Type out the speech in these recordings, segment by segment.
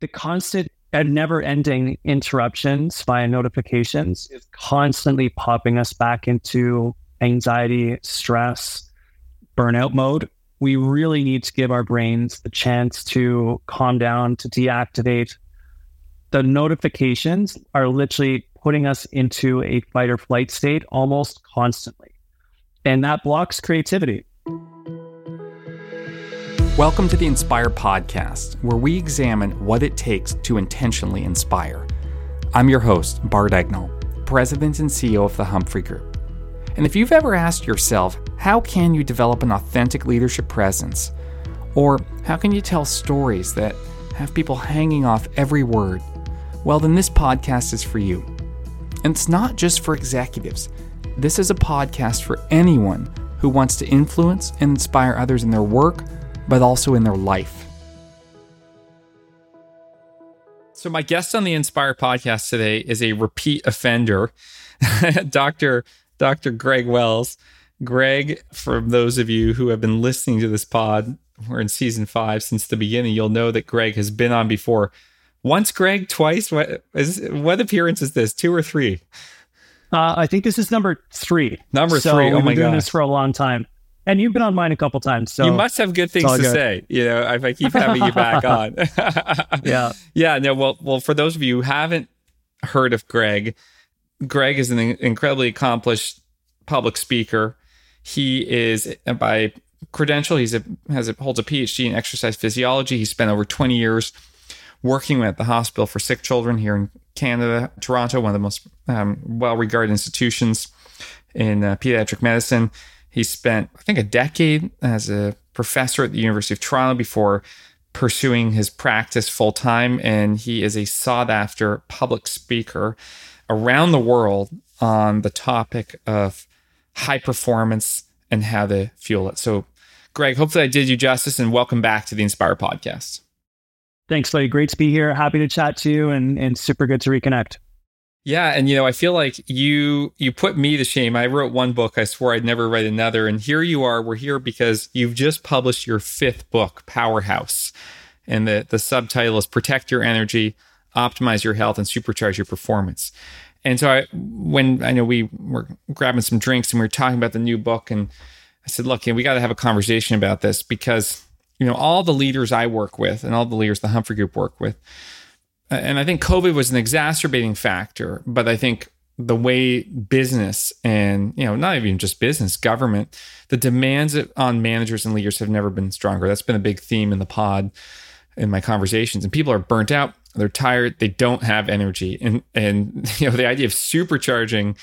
the constant and never ending interruptions via notifications is constantly popping us back into anxiety, stress, burnout mode. We really need to give our brains the chance to calm down, to deactivate. The notifications are literally putting us into a fight or flight state almost constantly. And that blocks creativity. Welcome to the Inspire Podcast, where we examine what it takes to intentionally inspire. I'm your host, Bart Egnal, President and CEO of the Humphrey Group. And if you've ever asked yourself, how can you develop an authentic leadership presence? Or how can you tell stories that have people hanging off every word? Well, then this podcast is for you. And it's not just for executives, this is a podcast for anyone who wants to influence and inspire others in their work but also in their life. So, my guest on the Inspire podcast today is a repeat offender, Dr. Dr. Greg Wells. Greg, for those of you who have been listening to this pod, we're in season five since the beginning, you'll know that Greg has been on before. Once, Greg, twice. What is what appearance is this? Two or three? Uh, I think this is number three. Number so three. Oh my god, we've been doing this for a long time. And you've been on mine a couple times. So you must have good things to good. say. You know, if I keep having you back on. yeah. Yeah. No, well, well, for those of you who haven't heard of Greg, Greg is an incredibly accomplished public speaker. He is by credential, he's a has a holds a PhD in exercise physiology. He spent over 20 years working at the hospital for sick children here in Canada, Toronto, one of the most um, well-regarded institutions in uh, pediatric medicine. He spent, I think, a decade as a professor at the University of Toronto before pursuing his practice full time. And he is a sought after public speaker around the world on the topic of high performance and how to fuel it. So, Greg, hopefully I did you justice and welcome back to the Inspire podcast. Thanks, buddy. Great to be here. Happy to chat to you and, and super good to reconnect. Yeah, and you know, I feel like you you put me to shame. I wrote one book, I swore I'd never write another, and here you are. We're here because you've just published your fifth book, Powerhouse. And the the subtitle is Protect Your Energy, Optimize Your Health and Supercharge Your Performance. And so I when I know we were grabbing some drinks and we were talking about the new book and I said, look, we got to have a conversation about this because you know, all the leaders I work with and all the leaders the Humphrey Group work with and I think COVID was an exacerbating factor, but I think the way business and you know not even just business government the demands on managers and leaders have never been stronger. That's been a big theme in the pod in my conversations and people are burnt out they're tired they don't have energy and and you know the idea of supercharging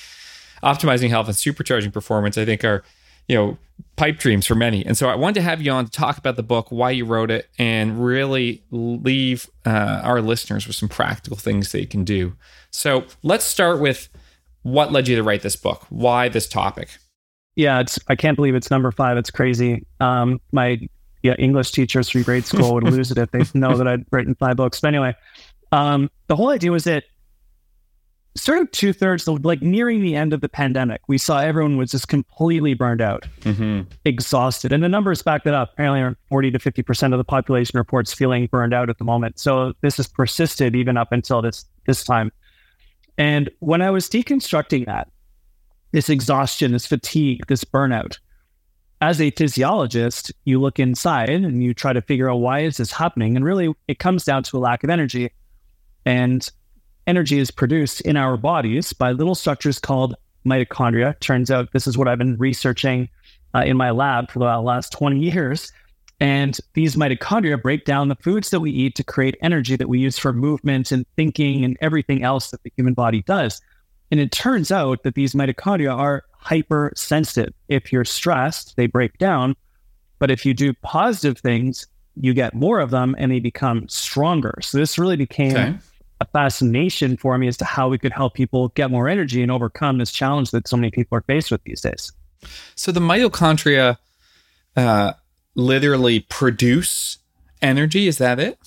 optimizing health and supercharging performance i think are you know pipe dreams for many. And so I wanted to have you on to talk about the book, why you wrote it, and really leave uh, our listeners with some practical things they can do. So let's start with what led you to write this book. Why this topic? Yeah, it's I can't believe it's number five. It's crazy. Um, my yeah, English teachers from grade school would lose it if they know that I'd written five books. But anyway, um, the whole idea was that sort of two thirds, like nearing the end of the pandemic, we saw everyone was just completely burned out, mm-hmm. exhausted. And the numbers back that up. Apparently, 40 to 50% of the population reports feeling burned out at the moment. So this has persisted even up until this, this time. And when I was deconstructing that, this exhaustion, this fatigue, this burnout, as a physiologist, you look inside and you try to figure out why is this happening. And really, it comes down to a lack of energy. And energy is produced in our bodies by little structures called mitochondria. Turns out this is what I've been researching uh, in my lab for the last 20 years. And these mitochondria break down the foods that we eat to create energy that we use for movement and thinking and everything else that the human body does. And it turns out that these mitochondria are hypersensitive. If you're stressed, they break down. But if you do positive things, you get more of them and they become stronger. So this really became okay a fascination for me as to how we could help people get more energy and overcome this challenge that so many people are faced with these days. So the mitochondria uh, literally produce energy. Is that it?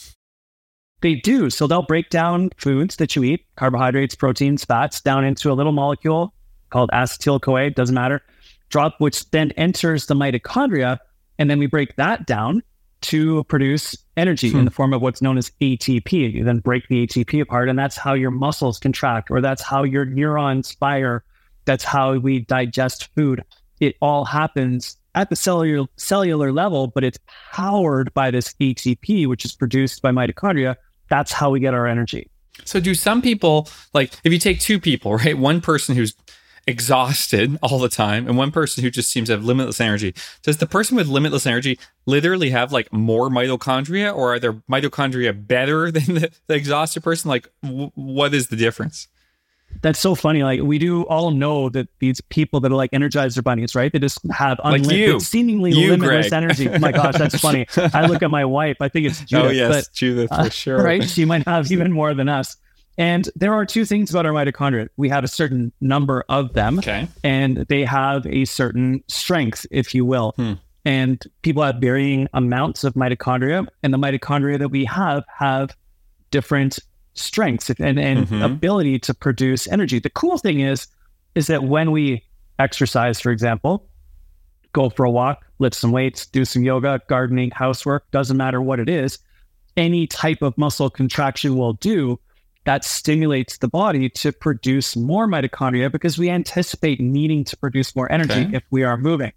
They do. So they'll break down foods that you eat, carbohydrates, proteins, fats, down into a little molecule called acetyl CoA. Doesn't matter. Drop, which then enters the mitochondria, and then we break that down to produce energy hmm. in the form of what's known as ATP. You then break the ATP apart, and that's how your muscles contract, or that's how your neurons fire. That's how we digest food. It all happens at the cellular cellular level, but it's powered by this ATP, which is produced by mitochondria. That's how we get our energy. So, do some people like if you take two people, right? One person who's exhausted all the time and one person who just seems to have limitless energy. Does the person with limitless energy literally have like more mitochondria or are their mitochondria better than the, the exhausted person? Like, w- what is the difference? That's so funny. Like we do all know that these people that are like energizer bunnies, right? They just have unlimited, like seemingly you, limitless Greg. energy. Oh my gosh, that's funny. I look at my wife. I think it's Judith. Oh yes, but, Judith for uh, sure. Right? She might have even more than us. And there are two things about our mitochondria. We have a certain number of them, okay. and they have a certain strength, if you will. Hmm. And people have varying amounts of mitochondria, and the mitochondria that we have have different strengths and, and mm-hmm. ability to produce energy. The cool thing is, is that when we exercise, for example, go for a walk, lift some weights, do some yoga, gardening, housework, doesn't matter what it is, any type of muscle contraction will do that stimulates the body to produce more mitochondria because we anticipate needing to produce more energy okay. if we are moving.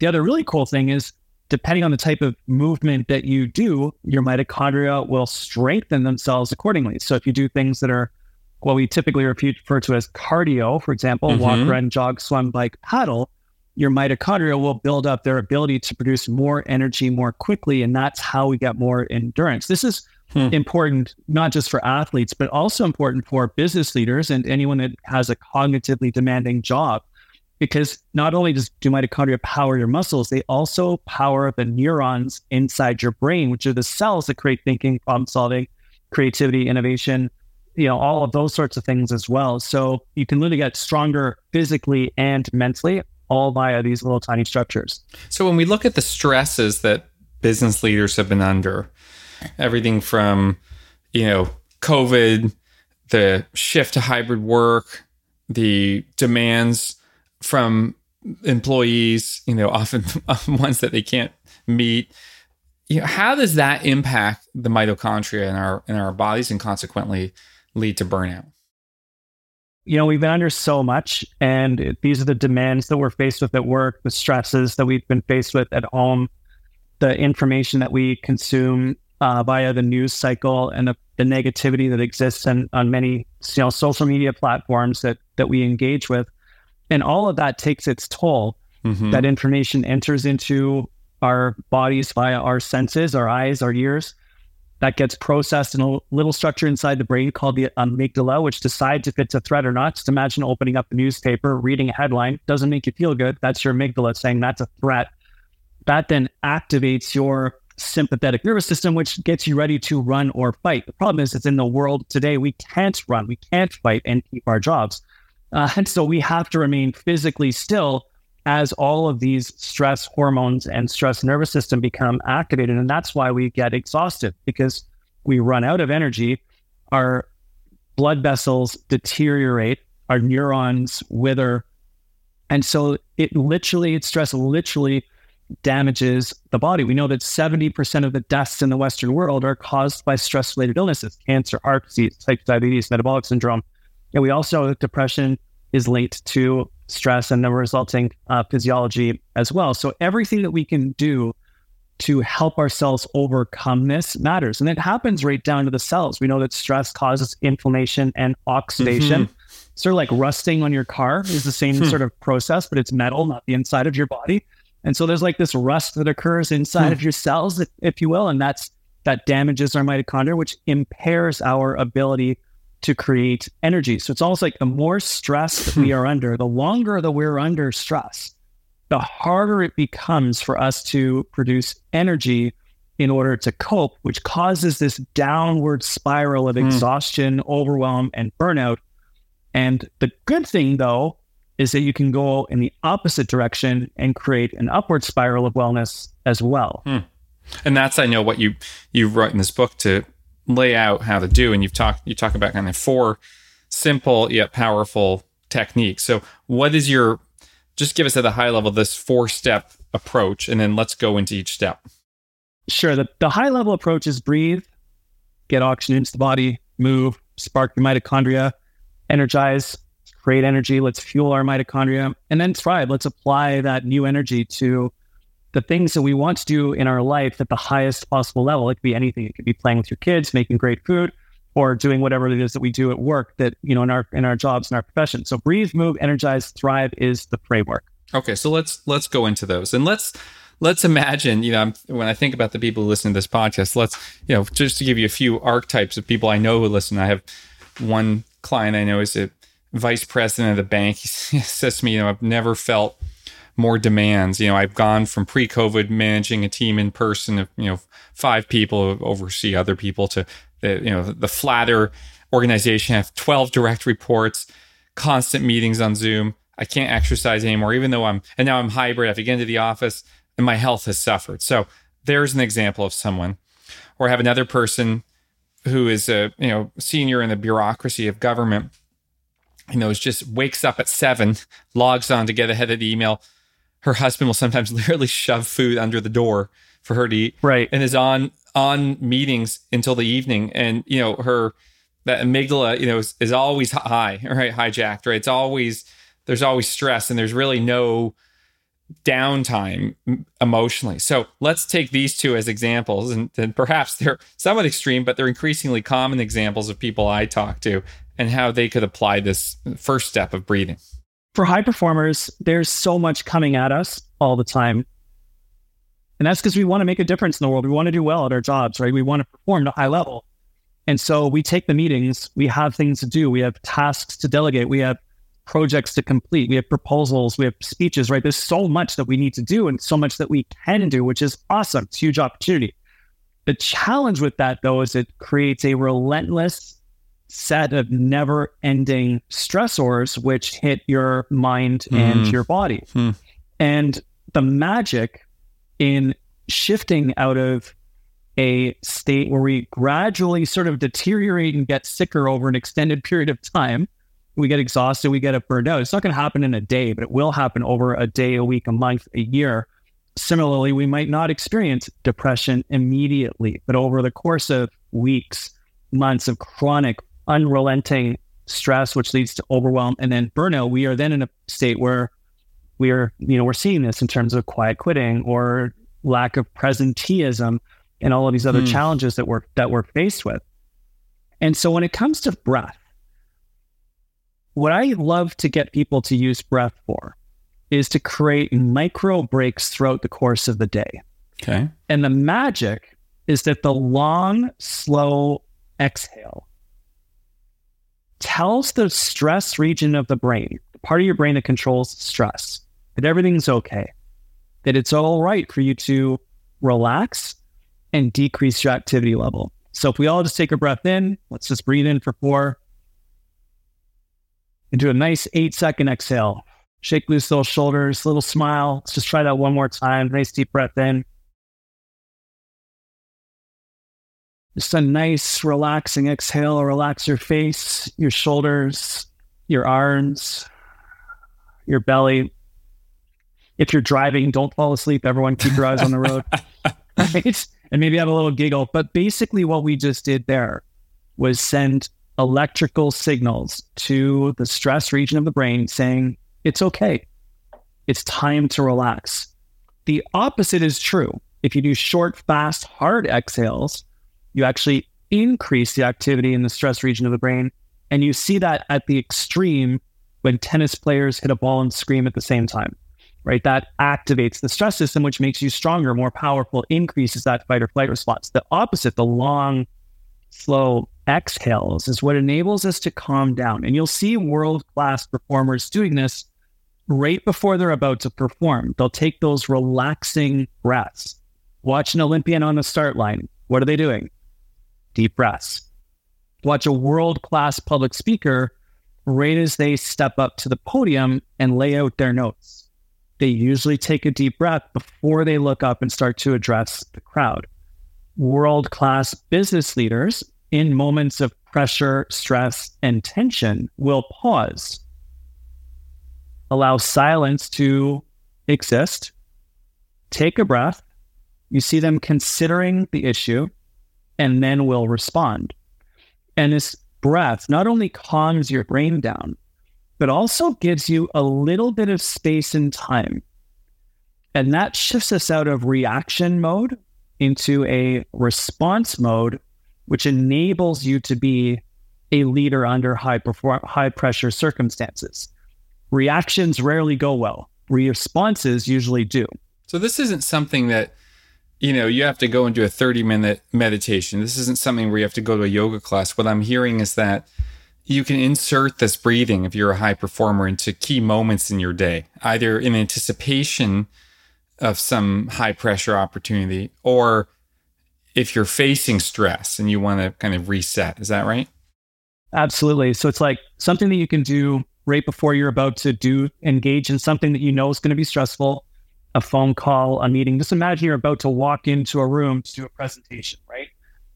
The other really cool thing is, depending on the type of movement that you do, your mitochondria will strengthen themselves accordingly. So if you do things that are what we typically refer to as cardio, for example, mm-hmm. walk, run, jog, swim, bike, paddle, your mitochondria will build up their ability to produce more energy more quickly. And that's how we get more endurance. This is hmm. important not just for athletes, but also important for business leaders and anyone that has a cognitively demanding job. Because not only does do mitochondria power your muscles, they also power the neurons inside your brain, which are the cells that create thinking, problem solving, creativity, innovation, you know, all of those sorts of things as well. So you can literally get stronger physically and mentally all via these little tiny structures. So when we look at the stresses that business leaders have been under, everything from you know covid the shift to hybrid work the demands from employees you know often ones that they can't meet. You know how does that impact the mitochondria in our in our bodies and consequently lead to burnout? You know we've been under so much and these are the demands that we're faced with at work the stresses that we've been faced with at home the information that we consume uh, via the news cycle and the, the negativity that exists in, on many you know, social media platforms that that we engage with, and all of that takes its toll. Mm-hmm. That information enters into our bodies via our senses, our eyes, our ears. That gets processed in a little structure inside the brain called the amygdala, which decides if it's a threat or not. Just imagine opening up the newspaper, reading a headline, doesn't make you feel good. That's your amygdala saying that's a threat. That then activates your sympathetic nervous system, which gets you ready to run or fight. The problem is, it's in the world today, we can't run, we can't fight and keep our jobs. Uh, and so we have to remain physically still as all of these stress hormones and stress nervous system become activated. And that's why we get exhausted because we run out of energy. Our blood vessels deteriorate, our neurons wither. And so it literally, stress literally damages the body. We know that 70% of the deaths in the Western world are caused by stress related illnesses, cancer, heart disease, type diabetes, metabolic syndrome. And we also, depression is linked to stress and the resulting uh, physiology as well. So everything that we can do to help ourselves overcome this matters. And it happens right down to the cells. We know that stress causes inflammation and oxidation. Mm-hmm. Sort of like rusting on your car is the same hmm. sort of process, but it's metal, not the inside of your body. And so there's like this rust that occurs inside hmm. of your cells, if, if you will, and that's that damages our mitochondria, which impairs our ability to create energy. So it's almost like the more stress that we hmm. are under, the longer that we're under stress, the harder it becomes for us to produce energy in order to cope, which causes this downward spiral of mm. exhaustion, overwhelm, and burnout. And the good thing, though, is that you can go in the opposite direction and create an upward spiral of wellness as well. Hmm. And that's I know what you you wrote in this book to lay out how to do, and you've talked you talk about kind of four simple yet powerful techniques. So, what is your just give us at a high level this four step approach, and then let's go into each step. Sure. The, the high level approach is breathe, get oxygen into the body, move, spark your mitochondria, energize, create energy. Let's fuel our mitochondria and then thrive. Let's apply that new energy to the things that we want to do in our life at the highest possible level. It could be anything. It could be playing with your kids, making great food, or doing whatever it is that we do at work that, you know, in our in our jobs in our profession. So breathe, move, energize, thrive is the framework. Okay. So let's let's go into those. And let's let's imagine, you know, I'm, when I think about the people who listen to this podcast, let's, you know, just to give you a few archetypes of people I know who listen. I have one client I know is a vice president of the bank. He says to me, you know, I've never felt more demands. You know, I've gone from pre-COVID managing a team in person of you know five people oversee other people to the you know the flatter organization. I have twelve direct reports, constant meetings on Zoom. I can't exercise anymore, even though I'm and now I'm hybrid. I have to get into the office, and my health has suffered. So there's an example of someone, or I have another person who is a you know senior in the bureaucracy of government you know, just wakes up at seven, logs on to get ahead of the email, her husband will sometimes literally shove food under the door for her to eat. Right. And is on on meetings until the evening. And, you know, her that amygdala, you know, is, is always high, right? Hijacked, right? It's always there's always stress and there's really no downtime emotionally. So let's take these two as examples, and, and, perhaps they're somewhat extreme, but they're increasingly common examples of people I talk to and how they could apply this first step of breathing for high performers, there's so much coming at us all the time. And that's because we want to make a difference in the world. We want to do well at our jobs, right? We want to perform at a high level. And so we take the meetings, we have things to do, we have tasks to delegate, we have projects to complete, we have proposals, we have speeches, right? There's so much that we need to do and so much that we can do, which is awesome. It's a huge opportunity. The challenge with that, though, is it creates a relentless set of never ending stressors which hit your mind mm. and your body. Mm. And the magic in shifting out of a state where we gradually sort of deteriorate and get sicker over an extended period of time. We get exhausted, we get burned out. It's not going to happen in a day, but it will happen over a day, a week, a month, a year. Similarly, we might not experience depression immediately, but over the course of weeks, months of chronic unrelenting stress, which leads to overwhelm and then burnout, we are then in a state where we are, you know, we're seeing this in terms of quiet quitting or lack of presenteeism and all of these other mm. challenges that we're that we're faced with. And so when it comes to breath, what I love to get people to use breath for is to create micro breaks throughout the course of the day. Okay. And the magic is that the long, slow exhale tells the stress region of the brain, the part of your brain that controls stress, that everything's okay, that it's all right for you to relax and decrease your activity level. So if we all just take a breath in, let's just breathe in for four and do a nice eight second exhale. Shake loose those shoulders, little smile. Let's just try that one more time. Nice deep breath in. Just a nice, relaxing exhale. Relax your face, your shoulders, your arms, your belly. If you're driving, don't fall asleep. Everyone, keep your eyes on the road. right? And maybe have a little giggle. But basically, what we just did there was send electrical signals to the stress region of the brain saying, it's okay. It's time to relax. The opposite is true. If you do short, fast, hard exhales, you actually increase the activity in the stress region of the brain. And you see that at the extreme when tennis players hit a ball and scream at the same time, right? That activates the stress system, which makes you stronger, more powerful, increases that fight or flight response. The opposite, the long, slow exhales, is what enables us to calm down. And you'll see world class performers doing this right before they're about to perform. They'll take those relaxing breaths. Watch an Olympian on the start line. What are they doing? deep breaths. Watch a world class public speaker right as they step up to the podium and lay out their notes. They usually take a deep breath before they look up and start to address the crowd. World class business leaders in moments of pressure, stress, and tension will pause, allow silence to exist, take a breath, You see them considering the issue and then will respond. And this breath not only calms your brain down, but also gives you a little bit of space and time. And that shifts us out of reaction mode into a response mode, which enables you to be a leader under high perform- high pressure circumstances. Reactions rarely go well. Responses usually do. So this isn't something that you know you have to go and do a 30 minute meditation. This isn't something where you have to go to a yoga class. What I'm hearing is that you can insert this breathing if you're a high performer into key moments in your day, either in anticipation of some high pressure opportunity or if you're facing stress and you want to kind of reset. Is that right? Absolutely. So it's like something that you can do right before you're about to do engage in something that you know is going to be stressful, a phone call, a meeting. Just imagine you're about to walk into a room to do a presentation, right?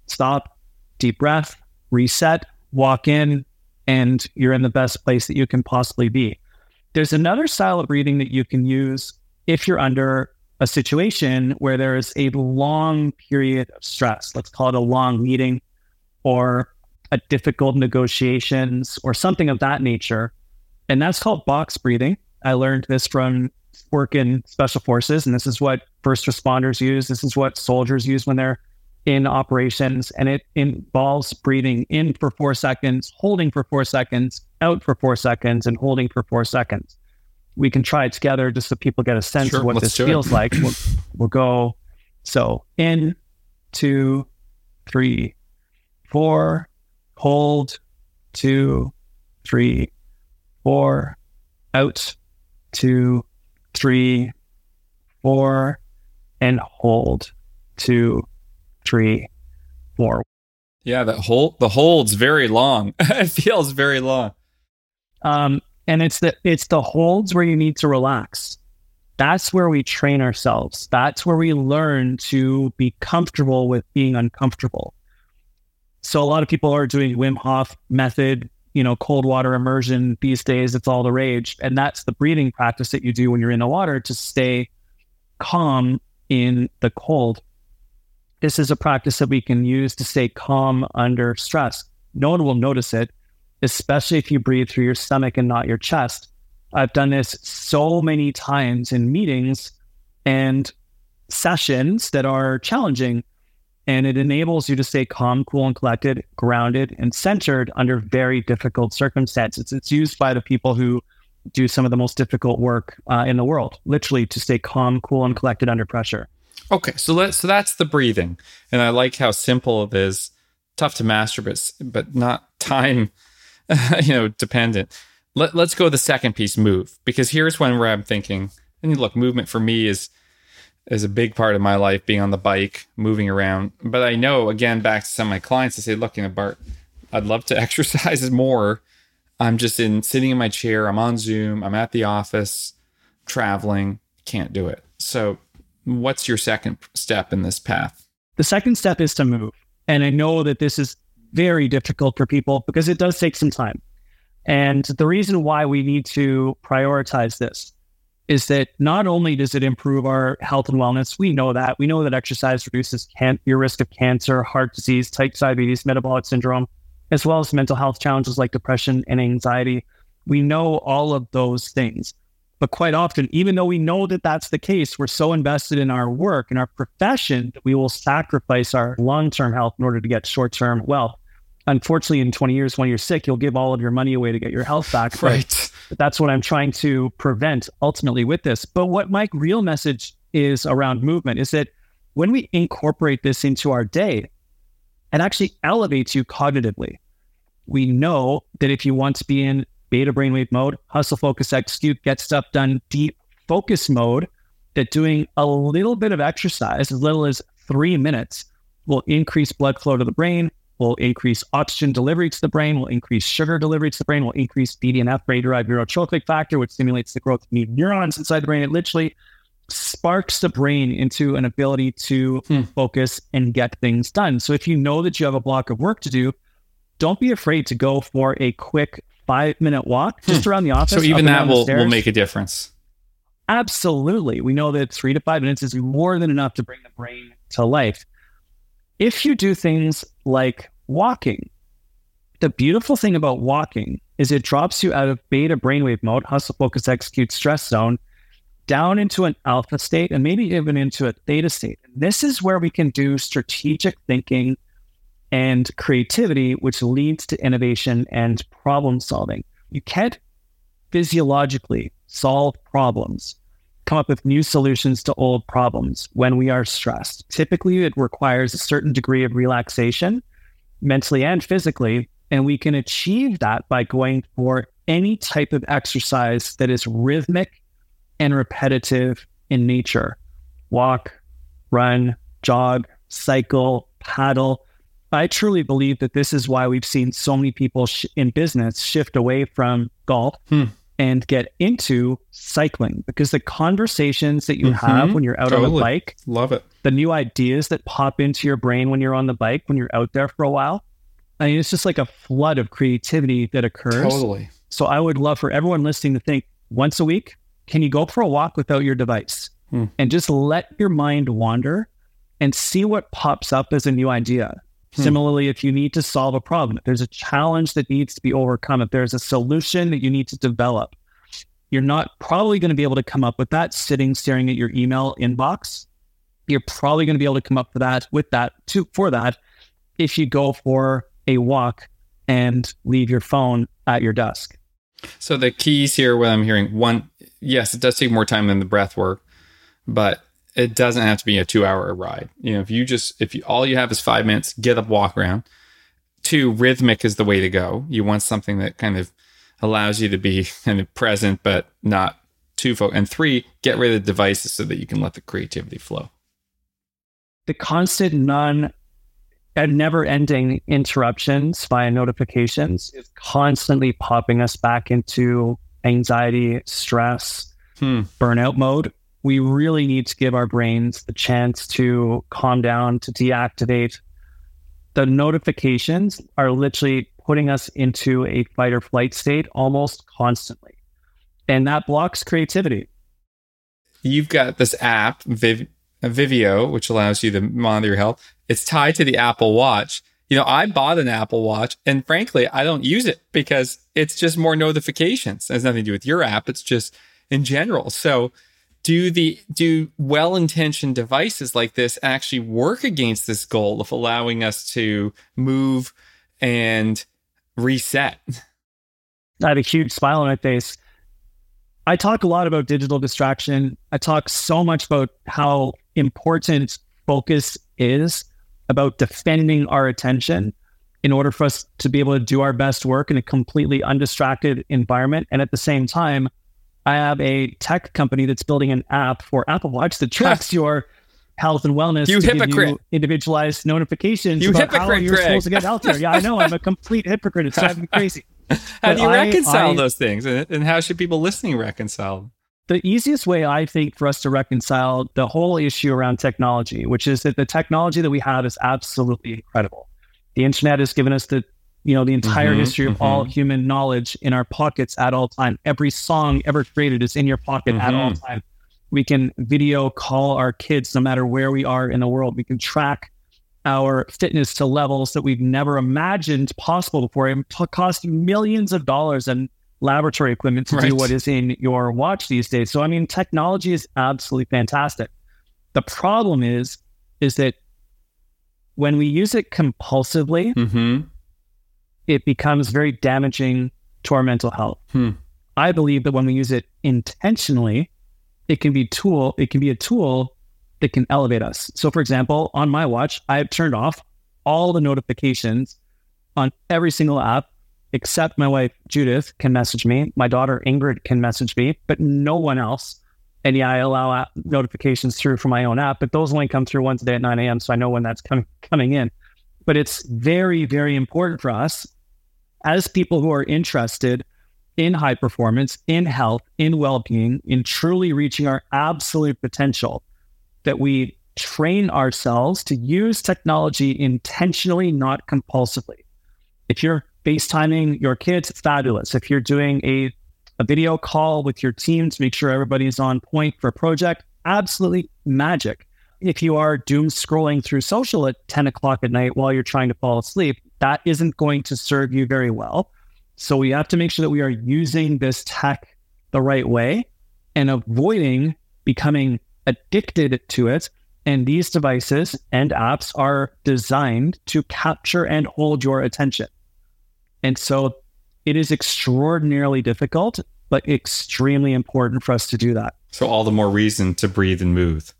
Stop, deep breath, reset, walk in, and you're in the best place that you can possibly be. There's another style of breathing that you can use if you're under a situation where there is a long period of stress. Let's call it a long meeting or a difficult negotiations or something of that nature. And that's called box breathing. I learned this from work in special forces, and this is what first responders use. This is what soldiers use when they're in operations, and it involves breathing in for four seconds, holding for four seconds, out for four seconds, and holding for four seconds. We can try it together just so people get a sense sure, of what this feels like. We'll, we'll go so in, two, three, four, hold, two, three, four, out, two, three, four, and hold, two, three, four. Yeah, the hold the hold's very long. it feels very long. Um, and it's the it's the holds where you need to relax. That's where we train ourselves. That's where we learn to be comfortable with being uncomfortable. So a lot of people are doing Wim Hof method, you know, cold water immersion these days. It's all the rage, and that's the breathing practice that you do when you're in the water to stay calm in the cold this is a practice that we can use to stay calm under stress. No one will notice it, especially if you breathe through your stomach and not your chest. I've done this so many times in meetings and sessions that are challenging. And it enables you to stay calm, cool, and collected, grounded, and centered under very difficult circumstances. It's used by the people who do some of the most difficult work uh, in the world, literally to stay calm, cool, and collected under pressure. Okay, so let so that's the breathing, and I like how simple it is. Tough to master, but but not time, you know, dependent. Let Let's go the second piece, move, because here's when where I'm thinking. And look, movement for me is is a big part of my life, being on the bike, moving around. But I know, again, back to some of my clients, I say, look, you know, Bart, I'd love to exercise more. I'm just in sitting in my chair. I'm on Zoom. I'm at the office, traveling. Can't do it. So What's your second step in this path? The second step is to move. And I know that this is very difficult for people because it does take some time. And the reason why we need to prioritize this is that not only does it improve our health and wellness, we know that. We know that exercise reduces can- your risk of cancer, heart disease, type diabetes, metabolic syndrome, as well as mental health challenges like depression and anxiety. We know all of those things. But quite often, even though we know that that's the case, we're so invested in our work and our profession that we will sacrifice our long term health in order to get short term wealth. Unfortunately, in 20 years, when you're sick, you'll give all of your money away to get your health back. Right. But that's what I'm trying to prevent ultimately with this. But what my real message is around movement is that when we incorporate this into our day, it actually elevates you cognitively. We know that if you want to be in beta brainwave mode, hustle, focus, execute, get stuff done, deep focus mode, that doing a little bit of exercise, as little as three minutes, will increase blood flow to the brain, will increase oxygen delivery to the brain, will increase sugar delivery to the brain, will increase BDNF, brain derived neurotrophic factor, which stimulates the growth of new neurons inside the brain. It literally sparks the brain into an ability to hmm. focus and get things done. So if you know that you have a block of work to do, don't be afraid to go for a quick five minute walk just hmm. around the office. So even that will, will make a difference. Absolutely. We know that three to five minutes is more than enough to bring the brain to life. If you do things like walking, the beautiful thing about walking is it drops you out of beta brainwave mode, hustle, focus, execute, stress zone, down into an alpha state and maybe even into a theta state. And this is where we can do strategic thinking and creativity, which leads to innovation and problem solving. You can't physiologically solve problems, come up with new solutions to old problems when we are stressed. Typically, it requires a certain degree of relaxation, mentally and physically. And we can achieve that by going for any type of exercise that is rhythmic and repetitive in nature walk, run, jog, cycle, paddle. I truly believe that this is why we've seen so many people sh- in business shift away from golf hmm. and get into cycling because the conversations that you mm-hmm. have when you're out totally. on the bike, love it. The new ideas that pop into your brain when you're on the bike, when you're out there for a while. I mean, it's just like a flood of creativity that occurs. Totally. So I would love for everyone listening to think once a week, can you go for a walk without your device hmm. and just let your mind wander and see what pops up as a new idea? Hmm. Similarly, if you need to solve a problem, if there's a challenge that needs to be overcome, if there's a solution that you need to develop, you're not probably going to be able to come up with that sitting staring at your email inbox. You're probably going to be able to come up with that with that to for that if you go for a walk and leave your phone at your desk. So the keys here, what I'm hearing, one, yes, it does take more time than the breath work, but it doesn't have to be a two hour ride. You know, if you just, if you, all you have is five minutes, get up, walk around. Two, rhythmic is the way to go. You want something that kind of allows you to be kind of present, but not too focused. And three, get rid of the devices so that you can let the creativity flow. The constant non and never ending interruptions via notifications is constantly popping us back into anxiety, stress, hmm. burnout mode. We really need to give our brains the chance to calm down, to deactivate. The notifications are literally putting us into a fight or flight state almost constantly. And that blocks creativity. You've got this app, Viv- Vivio, which allows you to monitor your health. It's tied to the Apple Watch. You know, I bought an Apple Watch and frankly, I don't use it because it's just more notifications. It has nothing to do with your app. It's just in general. So do the do well-intentioned devices like this actually work against this goal of allowing us to move and reset? I have a huge smile on my face. I talk a lot about digital distraction. I talk so much about how important focus is about defending our attention in order for us to be able to do our best work in a completely undistracted environment. And at the same time, I have a tech company that's building an app for Apple Watch that tracks your health and wellness. You hypocrite. You individualized notifications you about hypocrite, how you're Greg. supposed to get healthier. Yeah, I know. I'm a complete hypocrite. It's driving me crazy. how but do you I, reconcile I, those things? And how should people listening reconcile? the easiest way I think for us to reconcile the whole issue around technology, which is that the technology that we have is absolutely incredible. The internet has given us the you know the entire mm-hmm, history of mm-hmm. all human knowledge in our pockets at all time. Every song ever created is in your pocket mm-hmm. at all mm-hmm. time. We can video call our kids no matter where we are in the world. We can track our fitness to levels that we've never imagined possible before. It cost millions of dollars and laboratory equipment to right. do what is in your watch these days. So I mean, technology is absolutely fantastic. The problem is, is that when we use it compulsively, mm-hmm. It becomes very damaging to our mental health. Hmm. I believe that when we use it intentionally, it can be tool. It can be a tool that can elevate us. So, for example, on my watch, I have turned off all the notifications on every single app except my wife Judith can message me. My daughter Ingrid can message me, but no one else. And yeah, I allow notifications through for my own app, but those only come through once a day at 9 a.m. So I know when that's com- coming in. But it's very, very important for us as people who are interested in high performance, in health, in well being, in truly reaching our absolute potential that we train ourselves to use technology intentionally, not compulsively. If you're FaceTiming your kids, fabulous. If you're doing a a video call with your team to make sure everybody's on point for a project. Absolutely magic. If you are doom scrolling through social at 10 o'clock at night while you're trying to fall asleep, that isn't going to serve you very well. So we have to make sure that we are using this tech the right way and avoiding becoming addicted to it. And these devices and apps are designed to capture and hold your attention. And so it is extraordinarily difficult, but extremely important for us to do that. So, all the more reason to breathe and move.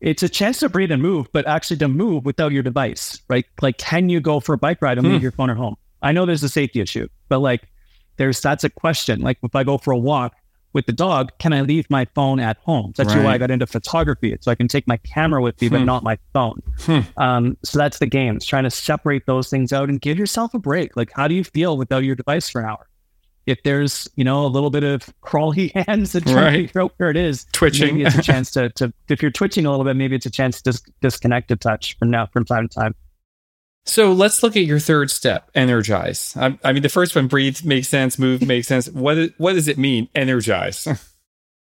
It's a chance to breathe and move, but actually to move without your device, right? Like, can you go for a bike ride and hmm. leave your phone at home? I know there's a safety issue, but like, there's that's a question. Like, if I go for a walk, with the dog, can I leave my phone at home? That's right. why I got into photography. So I can take my camera with me, but hmm. not my phone. Hmm. Um, so that's the game. It's trying to separate those things out and give yourself a break. Like, how do you feel without your device for an hour? If there's, you know, a little bit of crawly hands and trying right. to figure out where it is, twitching, maybe it's a chance to, to, if you're twitching a little bit, maybe it's a chance to dis- disconnect a touch from now, from time to time. So let's look at your third step, energize. I, I, mean, the first one, breathe, makes sense, move, makes sense. What, what does it mean, energize?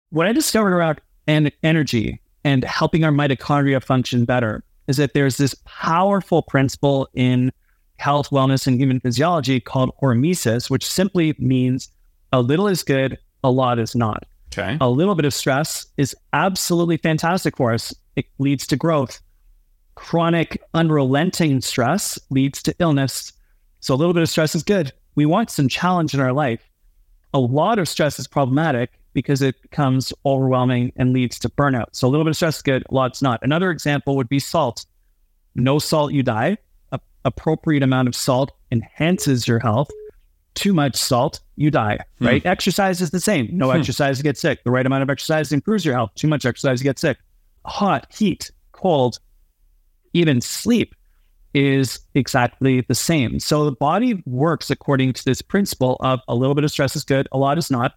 what I discovered around en- energy and helping our mitochondria function better is that there's this powerful principle in health, wellness, and human physiology called hormesis, which simply means a little is good, a lot is not. Okay. A little bit of stress is absolutely fantastic for us. It leads to growth chronic, unrelenting stress leads to illness. So a little bit of stress is good. We want some challenge in our life. A lot of stress is problematic because it becomes overwhelming and leads to burnout. So a little bit of stress is good, a lot's not. Another example would be salt. No salt, you die. Appropriate amount of salt enhances your health. Too much salt, you die, hmm. right? Exercise is the same. No hmm. exercise, you get sick. The right amount of exercise improves your health. Too much exercise, you get sick. Hot, heat, cold, even sleep is exactly the same. So the body works according to this principle of a little bit of stress is good, a lot is not.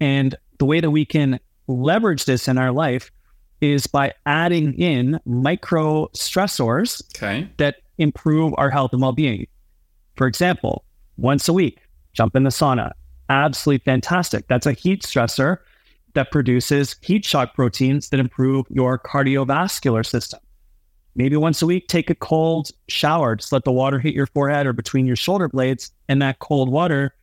And the way that we can leverage this in our life is by adding in micro stressors okay. that improve our health and well being. For example, once a week, jump in the sauna. Absolutely fantastic. That's a heat stressor that produces heat shock proteins that improve your cardiovascular system. Maybe once a week, take a cold shower. Just let the water hit your forehead or between your shoulder blades. And that cold water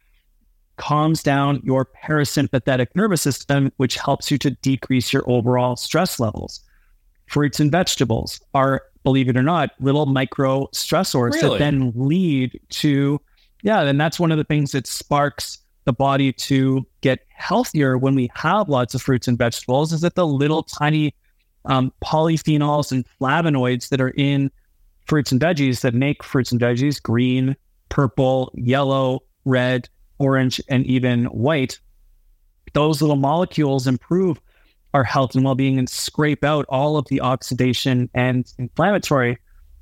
calms down your parasympathetic nervous system, which helps you to decrease your overall stress levels. Fruits and vegetables are, believe it or not, little micro stressors really? that then lead to, yeah, and that's one of the things that sparks the body to get healthier when we have lots of fruits and vegetables is that the little tiny um, polyphenols and flavonoids that are in fruits and veggies that make fruits and veggies green, purple, yellow, red, orange, and even white. Those little molecules improve our health and well being and scrape out all of the oxidation and inflammatory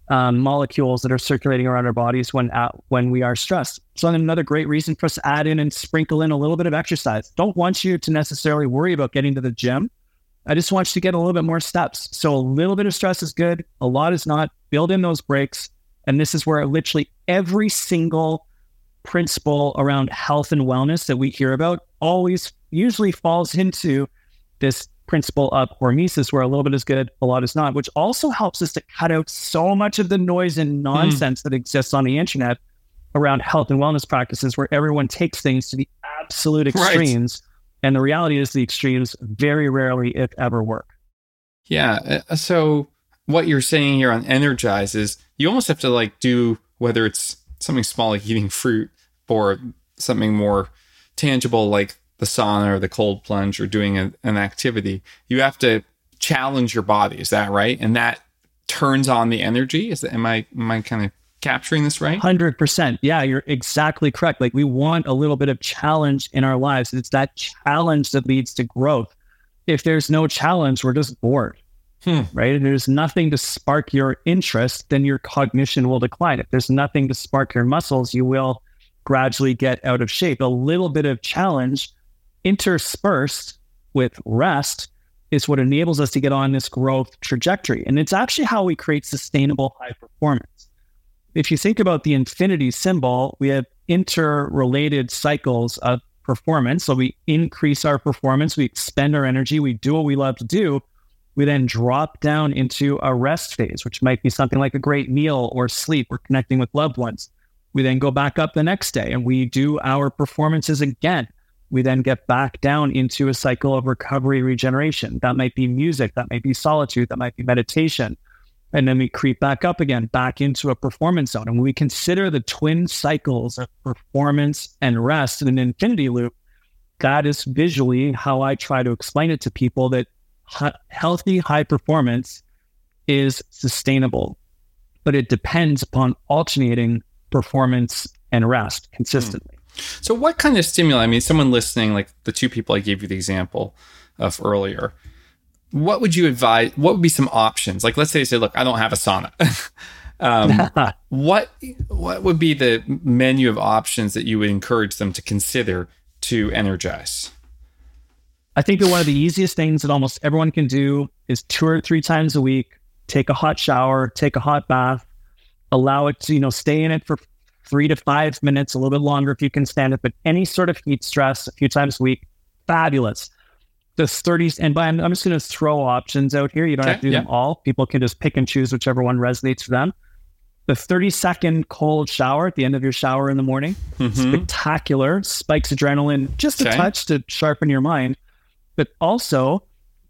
um, molecules that are circulating around our bodies when at, when we are stressed. So another great reason for us to add in and sprinkle in a little bit of exercise. Don't want you to necessarily worry about getting to the gym. I just want you to get a little bit more steps. So a little bit of stress is good, a lot is not. Build in those breaks. And this is where literally every single principle around health and wellness that we hear about always usually falls into this principle of hormesis, where a little bit is good, a lot is not, which also helps us to cut out so much of the noise and hmm. nonsense mm. that exists on the internet around health and wellness practices, where everyone takes things to the absolute extremes. Right and the reality is, the extremes very rarely, if ever, work. Yeah. Uh, so, what you're saying here on energize is you almost have to like do whether it's something small like eating fruit or something more tangible like the sauna or the cold plunge or doing a, an activity. You have to challenge your body. Is that right? And that turns on the energy. Is that am I am I kind of capturing this right? 100%. Yeah, you're exactly correct. Like we want a little bit of challenge in our lives. It's that challenge that leads to growth. If there's no challenge, we're just bored. Hmm. Right. If there's nothing to spark your interest, then your cognition will decline. If there's nothing to spark your muscles, you will gradually get out of shape. A little bit of challenge interspersed with rest is what enables us to get on this growth trajectory. And it's actually how we create sustainable high performance if you think about the infinity symbol, we have interrelated cycles of performance. So we increase our performance, we expend our energy, we do what we love to do. We then drop down into a rest phase, which might be something like a great meal or sleep or connecting with loved ones. We then go back up the next day and we do our performances again. We then get back down into a cycle of recovery regeneration. That might be music, that might be solitude, that might be meditation. And then we creep back up again, back into a performance zone. And when we consider the twin cycles of performance and rest in an infinity loop, that is visually how I try to explain it to people that healthy high performance is sustainable, but it depends upon alternating performance and rest hmm. consistently. So, what kind of stimuli? I mean, someone listening, like the two people I gave you the example of earlier, what would you advise? What would be some options? Like, let's say you say, look, I don't have a sauna. um, what what would be the menu of options that you would encourage them to consider to energize? I think that one of the easiest things that almost everyone can do is two or three times a week, take a hot shower, take a hot bath, allow it to, you know, stay in it for three to five minutes, a little bit longer if you can stand it, but any sort of heat stress a few times a week, fabulous. The 30s, and by, I'm just going to throw options out here. You don't okay, have to do yeah. them all. People can just pick and choose whichever one resonates for them. The 30 second cold shower at the end of your shower in the morning, mm-hmm. spectacular, spikes adrenaline just okay. a touch to sharpen your mind, but also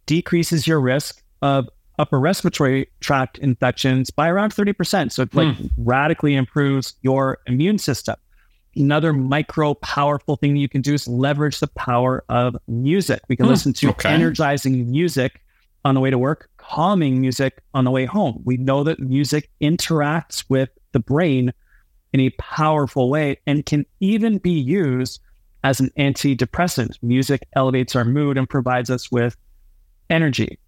decreases your risk of upper respiratory tract infections by around 30%. So it like mm. radically improves your immune system. Another micro powerful thing you can do is leverage the power of music. We can mm. listen to okay. energizing music on the way to work, calming music on the way home. We know that music interacts with the brain in a powerful way and can even be used as an antidepressant. Music elevates our mood and provides us with energy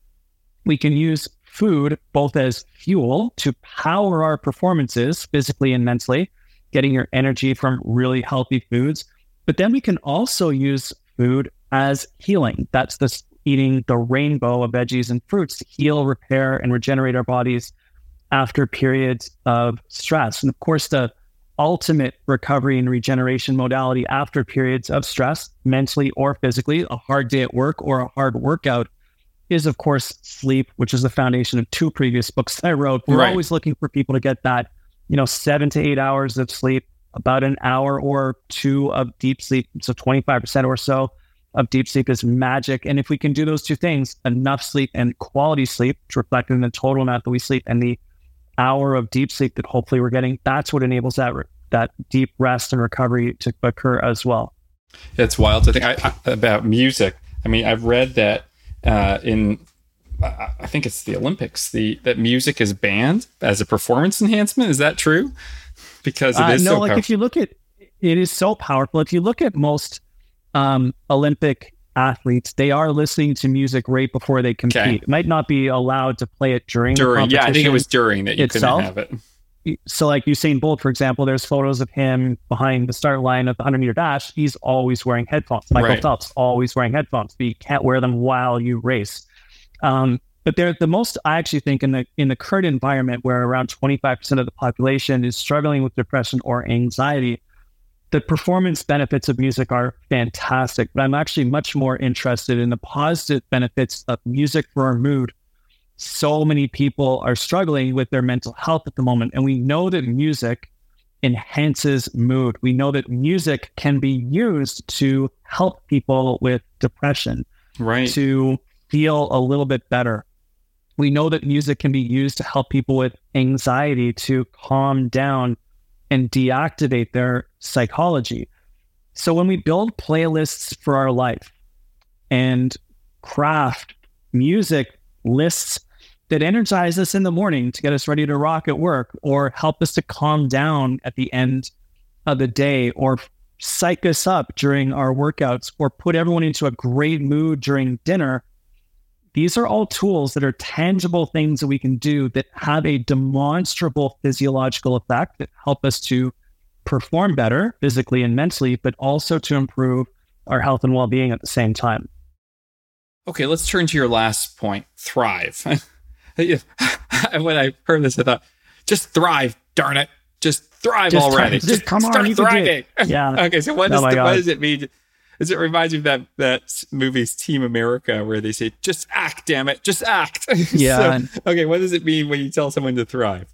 we can use food both as fuel to power our performances physically and mentally, getting your energy from really healthy foods. But then we can also use food as healing. That's this eating the rainbow of veggies and fruits to heal, repair, and regenerate our bodies after periods of stress. And of course, the ultimate recovery and regeneration modality after periods of stress, mentally or physically, a hard day at work or a hard workout is, of course, sleep, which is the foundation of two previous books that I wrote. We're right. always looking for people to get that, you know, seven to eight hours of sleep, about an hour or two of deep sleep. So 25% or so of deep sleep is magic. And if we can do those two things, enough sleep and quality sleep, to reflect in the total amount that we sleep and the hour of deep sleep that hopefully we're getting, that's what enables that that deep rest and recovery to occur as well. It's wild to think I, I, about music. I mean, I've read that uh, in I think it's the Olympics. The that music is banned as a performance enhancement. Is that true? Because it is uh, no. So like powerful. if you look at it, is so powerful. If you look at most um, Olympic athletes, they are listening to music right before they compete. Okay. It might not be allowed to play it during. During, yeah, I think it was during that you itself. couldn't have it so like Usain Bolt, for example, there's photos of him behind the start line of the 100 meter dash. He's always wearing headphones. Michael right. Phelps always wearing headphones, but you can't wear them while you race. Um, but they're the most I actually think in the in the current environment where around 25% of the population is struggling with depression or anxiety, the performance benefits of music are fantastic. But I'm actually much more interested in the positive benefits of music for our mood so many people are struggling with their mental health at the moment. And we know that music enhances mood. We know that music can be used to help people with depression, right? To feel a little bit better. We know that music can be used to help people with anxiety to calm down and deactivate their psychology. So when we build playlists for our life and craft music lists that energize us in the morning to get us ready to rock at work or help us to calm down at the end of the day or psych us up during our workouts or put everyone into a great mood during dinner. These are all tools that are tangible things that we can do that have a demonstrable physiological effect that help us to perform better physically and mentally, but also to improve our health and well being at the same time. Okay, let's turn to your last point thrive. when I heard this, I thought, just thrive, darn it. Just thrive just already. Just, just come start on, thriving. Yeah. okay, so what, oh does, what does it mean? As it reminds me of that that movie's Team America, where they say, "Just act, damn it, just act." Yeah. so, okay, what does it mean when you tell someone to thrive?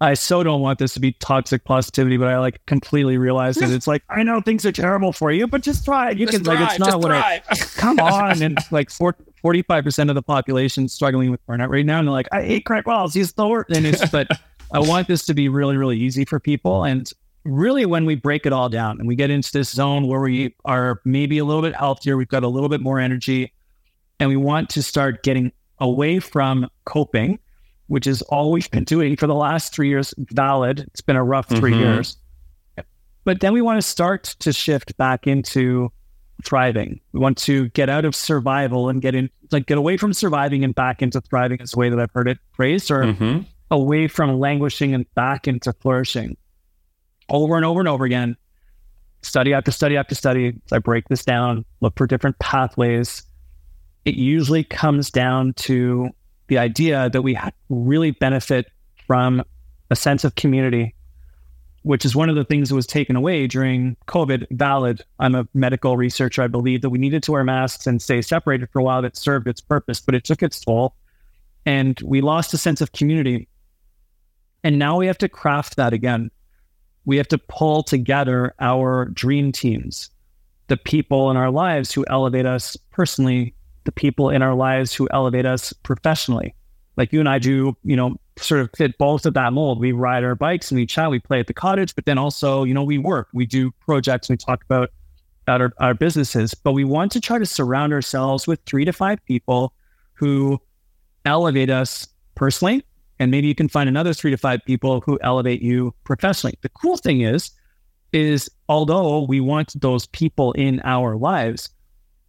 I so don't want this to be toxic positivity, but I like completely realize that it's like I know things are terrible for you, but just try it. You Just can like it's not what I come on and like 45 percent of the population struggling with burnout right now, and they're like, I hate Greg Wells, he's the worst. And it's but I want this to be really really easy for people, and really when we break it all down and we get into this zone where we are maybe a little bit healthier, we've got a little bit more energy, and we want to start getting away from coping which is all we've been doing for the last three years. Valid. It's been a rough 3 Mhm. years. But then we want to start to shift back into thriving. We want to get out of survival and get in, like, get away from surviving and back into thriving is the way that I've heard it phrased, or Mhm. away from languishing and back into flourishing over and over and over again. Study after study after study. I break this down, look for different pathways. It usually comes down to the idea that we really benefit from a sense of community, which is one of the things that was taken away during COVID. Valid. I'm a medical researcher. I believe that we needed to wear masks and stay separated for a while. That served its purpose, but it took its toll. And we lost a sense of community. And now we have to craft that again. We have to pull together our dream teams, the people in our lives who elevate us personally, the people in our lives who elevate us professionally. Like you and I do, you know, sort of fit both of that mold. We ride our bikes and we chat, we play at the cottage, but then also, you know, we work, we do projects, we talk about, about our, our businesses. But we want to try to surround ourselves with three to five people who elevate us personally. And maybe you can find another three to five people who elevate you professionally. The cool thing is, is although we want those people in our lives,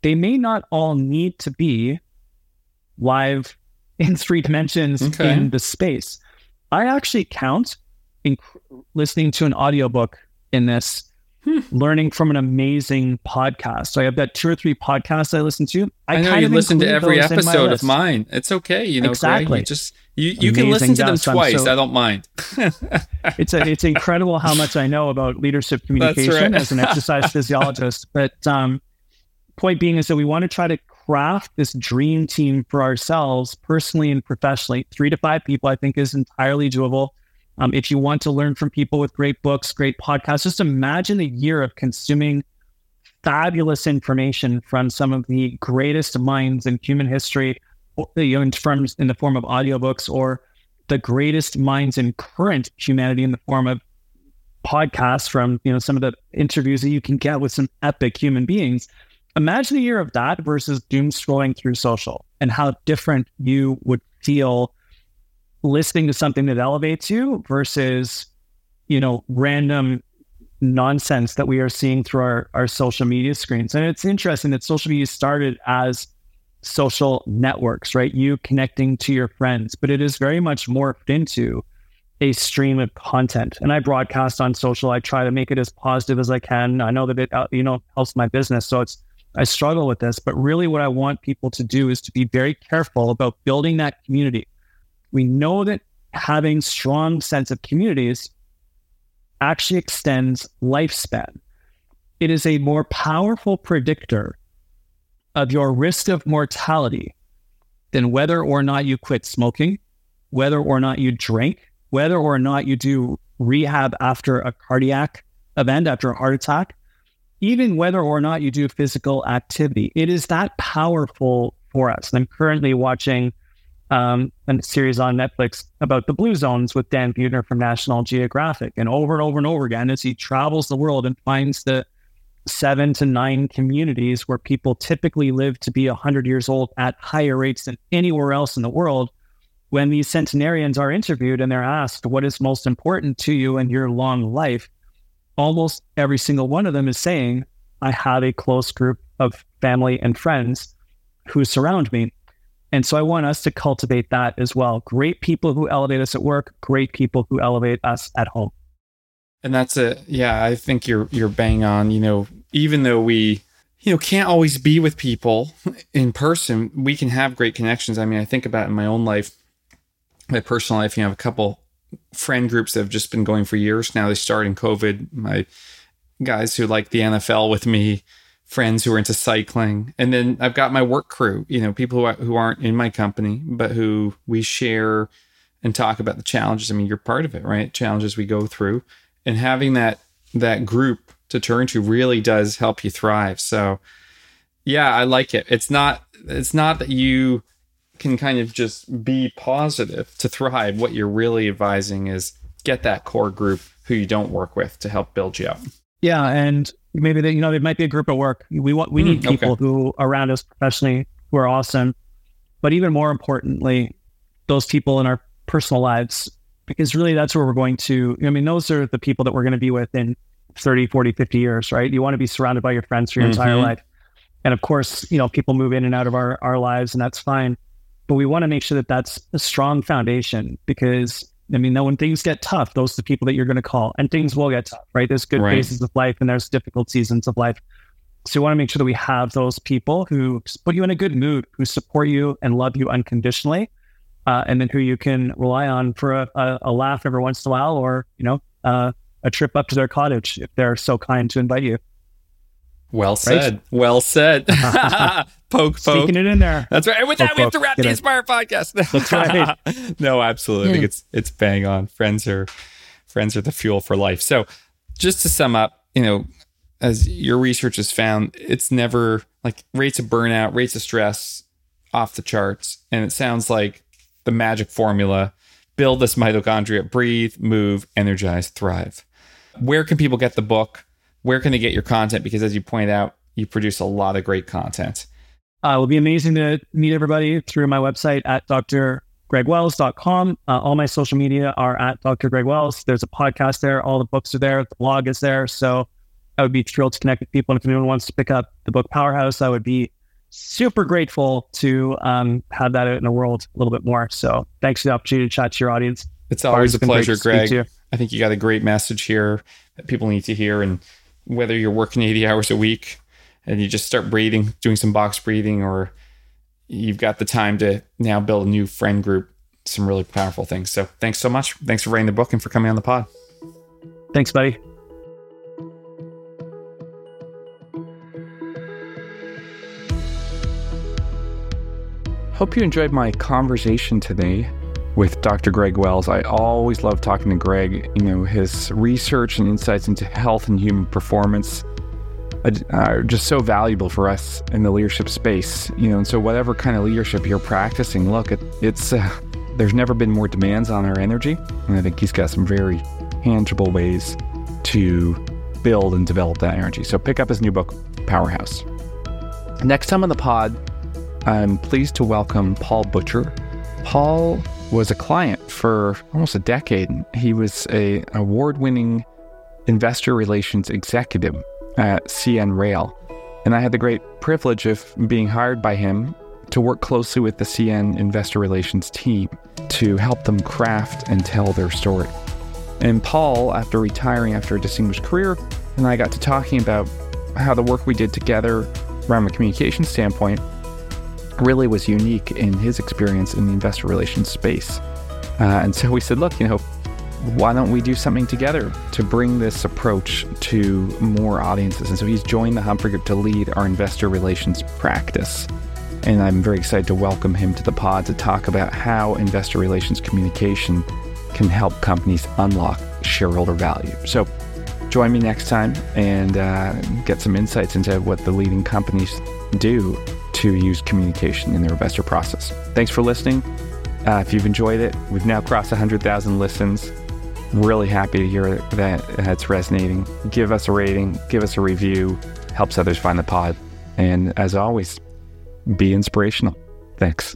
they may not all need to be live in three dimensions Okay. in the space. I actually count in listening to an audiobook in this, Hmm. learning from an amazing podcast. So I have that two or three podcasts I listen to. I, know kind you of listen to every those in my episode of mine. It's okay, you know. Greg. Exactly. You just you you can listen to them twice. so- I don't mind. it's a, it's incredible how much I know about leadership communication right. as an exercise physiologist. But um, point being is that we want to try to craft this dream team for ourselves, personally and professionally. Three to five people, I think, is entirely doable. Um, if you want to learn from people with great books, great podcasts, just imagine a year of consuming fabulous information from some of the greatest minds in human history, you know, in, from, in the form of audiobooks or the greatest minds in current humanity in the form of podcasts from you know some of the interviews that you can get with some epic human beings imagine a year of that versus doom scrolling through social and how different you would feel listening to something that elevates you versus you know random nonsense that we are seeing through our, our social media screens. And it's interesting that social media started as social networks right? You connecting to your friends but it is very much morphed into a stream of content. And i broadcast on social. I try to make it as positive as i can. I know that it uh, you know helps my business. So it's i struggle with this but really what i want people to do is to be very careful about building that community. We know that having strong sense of communities actually extends lifespan. It is a more powerful predictor of your risk of mortality than whether or not you quit smoking whether or not you drink whether or not you do rehab after a cardiac event, after a heart attack, even whether or not you do physical activity. It is that powerful for us. And I'm currently watching um, a series on Netflix about the blue zones with Dan Buettner from National Geographic. And over and over and over again, as he travels the world and finds the seven to nine communities where people typically live to be 100 years old at higher rates than anywhere else in the world when these centenarians are interviewed and they're asked what is most important to you in your long life, almost every single one of them is saying, I have a close group of family and friends who surround me. And so I want us to cultivate that as well. Great people who elevate us at work, great people who elevate us at home. And that's a yeah, I think you're you're bang on, you know, even though we you know can't always be with people in person, we can have great connections. I mean, I think about in my own life, my personal life, you know, I have a couple friend groups that have just been going for years now. They started in COVID. My guys who like the NFL with me friends who are into cycling. And then I've got my work crew, you know, people who, who aren't in my company, but who we share and talk about the challenges. I mean, you're part of it, right? Challenges we go through. And having that that group to turn to really does help you thrive. So yeah, I like it. It's not it's not that you can kind of just be positive to thrive. What you're really advising is get that core group who you don't work with to help build you up. Yeah, and maybe they, you know it might be a group at work. We want we need mm, people okay. who around us professionally who are awesome, but even more importantly, those people in our personal lives because really that's where we're going to I mean those are the people that we're going to be with in 30, 40, 50 years, right? You want to be surrounded by your friends for your mm-hmm. entire life. And of course, you know, people move in and out of our our lives and that's fine. But we want to make sure that that's a strong foundation because I mean, when things get tough, those are the people that you're going to call, and things will get tough, right? There's good right. phases of life and there's difficult seasons of life. So we want to make sure that we have those people who put you in a good mood, who support you and love you unconditionally, uh, and then who you can rely on for a, a, a, laugh every once in a while, or you know, uh, a trip up to their cottage if they're so kind to invite you. Well said. Right? Well said. poke, poke. Speaking it in there. That's right. And with poke, that, we have to wrap the Inspire podcast. That's right. no, absolutely. I think it's it's bang on. Friends are friends are the fuel for life. So, just to sum up, you know, as your research has found, it's never like rates of burnout, rates of stress off the charts, and it sounds like the magic formula: build this mitochondria, breathe, move, energize, thrive. Where can people get the book? Where can they get your content? Because as you point out, you produce a lot of great content. Uh, it will be amazing to meet everybody through my website at drgregwells.com. Uh, all my social media are at Dr. Greg Wells. There's a podcast there. All the books are there. The blog is there. So I would be thrilled to connect with people. And if anyone wants to pick up the book Powerhouse, I would be super grateful to um, have that out in the world a little bit more. So thanks for the opportunity to chat to your audience. It's always a pleasure, Greg. I think you got a great message here that people need to hear. And whether you're working 80 hours a week and you just start breathing, doing some box breathing, or you've got the time to now build a new friend group, some really powerful things. So thanks so much. Thanks for writing the book and for coming on the pod. Thanks, buddy. Hope you enjoyed my conversation today with Dr. Greg Wells. I always love talking to Greg. You know, his research and insights into health and human performance are just so valuable for us in the leadership space. You know, and so whatever kind of leadership you're practicing, look, it, it's uh, there's never been more demands on our energy, and I think he's got some very tangible ways to build and develop that energy. So pick up his new book, Powerhouse. Next time on the pod, I'm pleased to welcome Paul Butcher. Paul was a client for almost a decade. He was a award-winning investor relations executive at CN Rail, and I had the great privilege of being hired by him to work closely with the CN investor relations team to help them craft and tell their story. And Paul, after retiring after a distinguished career, and I got to talking about how the work we did together from a communication standpoint really was unique in his experience in the investor relations space. Uh, and so we said, look, you know, why don't we do something together to bring this approach to more audiences? And so he's joined the Humphrey Group to lead our investor relations practice. And I'm very excited to welcome him to the pod to talk about how investor relations communication can help companies unlock shareholder value. So join me next time and uh, get some insights into what the leading companies do to use communication in their investor process. Thanks for listening. Uh, if you've enjoyed it, we've now crossed 100,000 listens. Really happy to hear that it's resonating. Give us a rating, give us a review, helps others find the pod. And as always, be inspirational. Thanks.